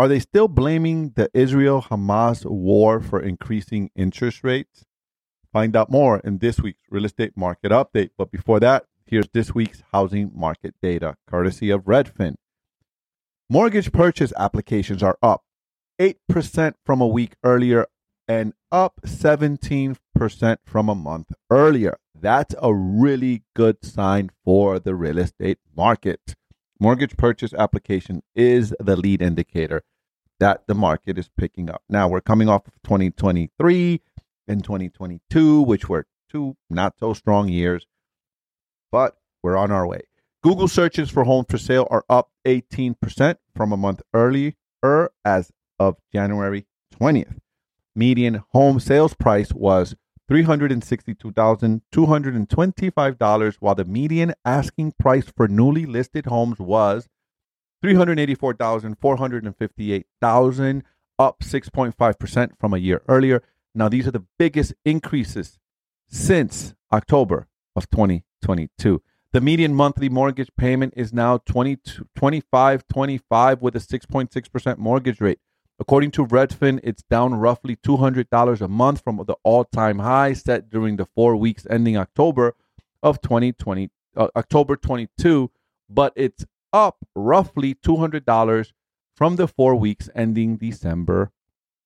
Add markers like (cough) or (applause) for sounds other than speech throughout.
Are they still blaming the Israel Hamas war for increasing interest rates? Find out more in this week's real estate market update. But before that, here's this week's housing market data, courtesy of Redfin. Mortgage purchase applications are up 8% from a week earlier and up 17% from a month earlier. That's a really good sign for the real estate market. Mortgage purchase application is the lead indicator that the market is picking up. Now we're coming off of 2023 and 2022, which were two not so strong years, but we're on our way. Google searches for homes for sale are up 18% from a month earlier as of January 20th. Median home sales price was $362,225, while the median asking price for newly listed homes was 384,458,000, up 6.5% from a year earlier. Now, these are the biggest increases since October of 2022. The median monthly mortgage payment is now 2525 with a 6.6% mortgage rate. According to Redfin, it's down roughly $200 a month from the all-time high set during the 4 weeks ending October of 2020 uh, October 22, but it's up roughly $200 from the 4 weeks ending December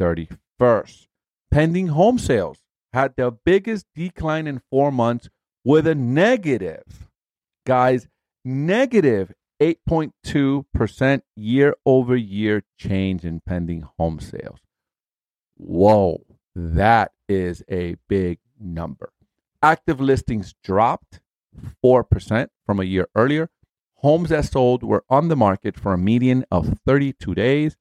31st. Pending home sales had the biggest decline in 4 months with a negative guys negative 8.2% year over year change in pending home sales. Whoa, that is a big number. Active listings dropped 4% from a year earlier. Homes that sold were on the market for a median of 32 days,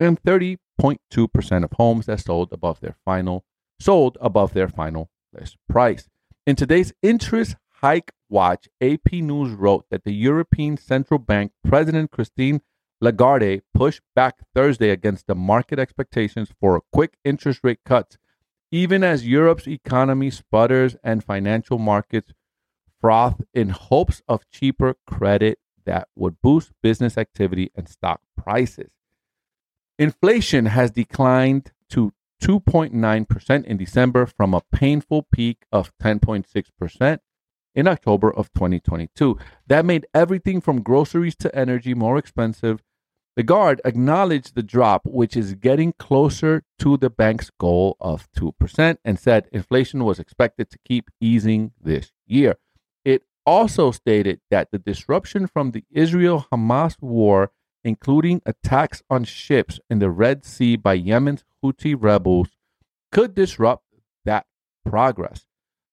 and 30.2% of homes that sold above their final sold above their final list price. In today's interest hike watch, AP News wrote that the European Central Bank President Christine Lagarde pushed back Thursday against the market expectations for quick interest rate cuts, even as Europe's economy sputters and financial markets froth in hopes of cheaper credit that would boost business activity and stock prices. Inflation has declined to 2.9% in December from a painful peak of 10.6% in October of 2022. That made everything from groceries to energy more expensive. Lagarde acknowledged the drop, which is getting closer to the bank's goal of 2%, and said inflation was expected to keep easing this year. Also stated that the disruption from the Israel Hamas war, including attacks on ships in the Red Sea by Yemen's Houthi rebels, could disrupt that progress.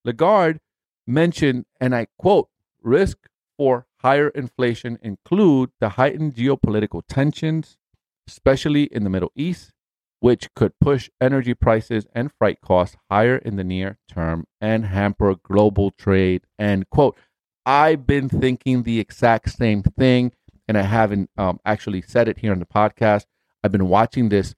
Lagarde mentioned, and I quote, risk for higher inflation include the heightened geopolitical tensions, especially in the Middle East, which could push energy prices and freight costs higher in the near term and hamper global trade. End quote. I've been thinking the exact same thing, and I haven't um, actually said it here on the podcast. I've been watching this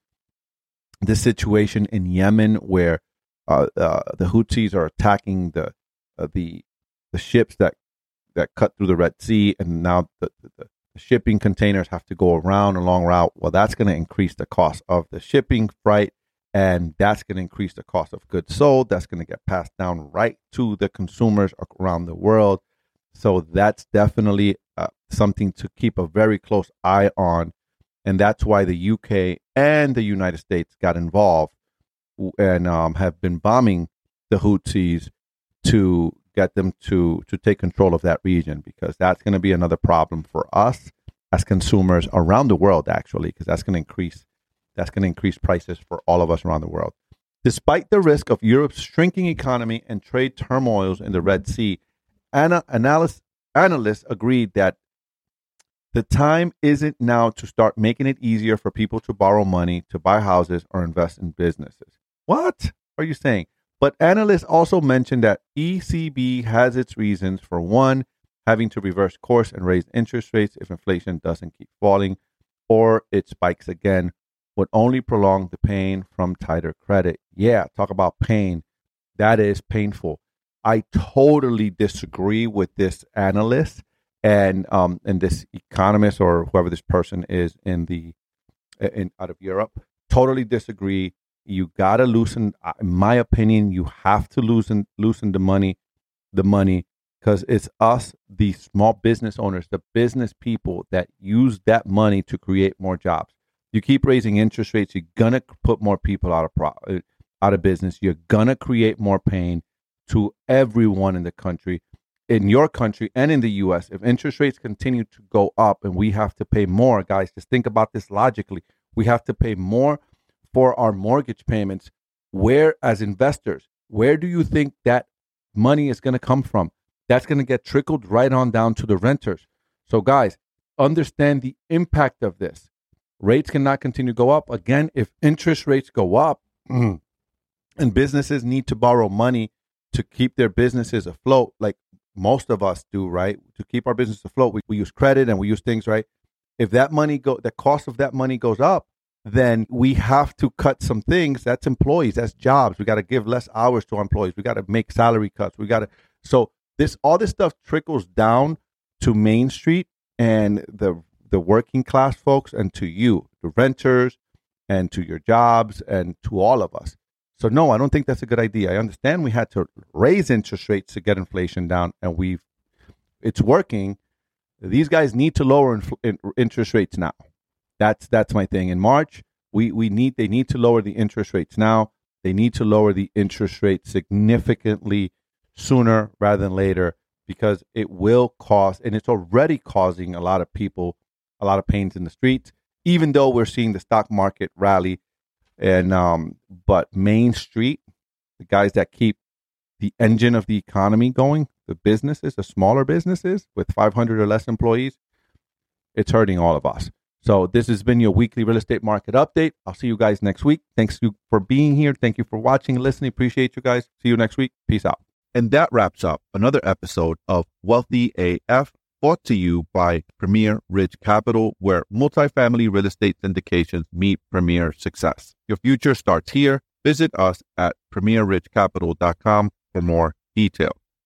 this situation in Yemen where uh, uh, the Houthis are attacking the uh, the the ships that that cut through the Red Sea, and now the, the, the shipping containers have to go around a long route. Well, that's going to increase the cost of the shipping freight, and that's going to increase the cost of goods sold. That's going to get passed down right to the consumers around the world. So that's definitely uh, something to keep a very close eye on, and that's why the UK and the United States got involved and um, have been bombing the Houthis to get them to to take control of that region because that's going to be another problem for us as consumers around the world actually because that's going to increase that's going to increase prices for all of us around the world. Despite the risk of Europe's shrinking economy and trade turmoils in the Red Sea ana- analysts, analysts agreed that The time isn't now to start making it easier for people to borrow money to buy houses or invest in businesses. What are you saying? But analysts also mentioned that ECB has its reasons for one, having to reverse course and raise interest rates if inflation doesn't keep falling or it spikes again would only prolong the pain from tighter credit. Yeah, talk about pain. That is painful. I totally disagree with this analyst and um and this economist or whoever this person is in the in out of Europe. Totally disagree. You gotta loosen. Uh, in my opinion, you have to loosen loosen the money, the money, because it's us, the small business owners, the business people that use that money to create more jobs. You keep raising interest rates, you're gonna put more people out of pro- uh, out of business. You're gonna create more pain to everyone in the country, in your country and in the U.S. If interest rates continue to go up and we have to pay more, guys, just think about this logically. We have to pay more for our mortgage payments. Where, as investors, where do you think that money is going to come from? That's going to get trickled right on down to the renters. So, guys, understand the impact of this. Rates cannot continue to go up. Again, if interest rates go up (clears throat) and businesses need to borrow money to keep their businesses afloat, like most of us do, right? To keep our business afloat, we, we use credit and we use things, right? If that money go, the cost of that money goes up, then we have to cut some things. That's employees, that's jobs. We got to give less hours to our employees. We got to make salary cuts. We got to. So this, all this stuff trickles down to Main Street and the the working class folks, and to you, the renters, and to your jobs, and to all of us. So no, I don't think that's a good idea. I understand we had to raise interest rates to get inflation down, and we've it's working. These guys need to lower in, interest rates now. That's that's my thing. In March, we we need they need to lower the interest rates now. They need to lower the interest rate significantly sooner rather than later because it will cause and it's already causing a lot of people a lot of pains in the streets. Even though we're seeing the stock market rally, and um, but Main Street, the guys that keep the engine of the economy going, the businesses, the smaller businesses with 500 or less employees, it's hurting all of us. So this has been your weekly real estate market update. I'll see you guys next week. Thanks you for being here. Thank you for watching, listening. Appreciate you guys. See you next week. Peace out. And that wraps up another episode of Wealthy AF, brought to you by Premier Ridge Capital, where multifamily real estate syndications meet premier success. Your future starts here. Visit us at premierridgecapital.com for more details.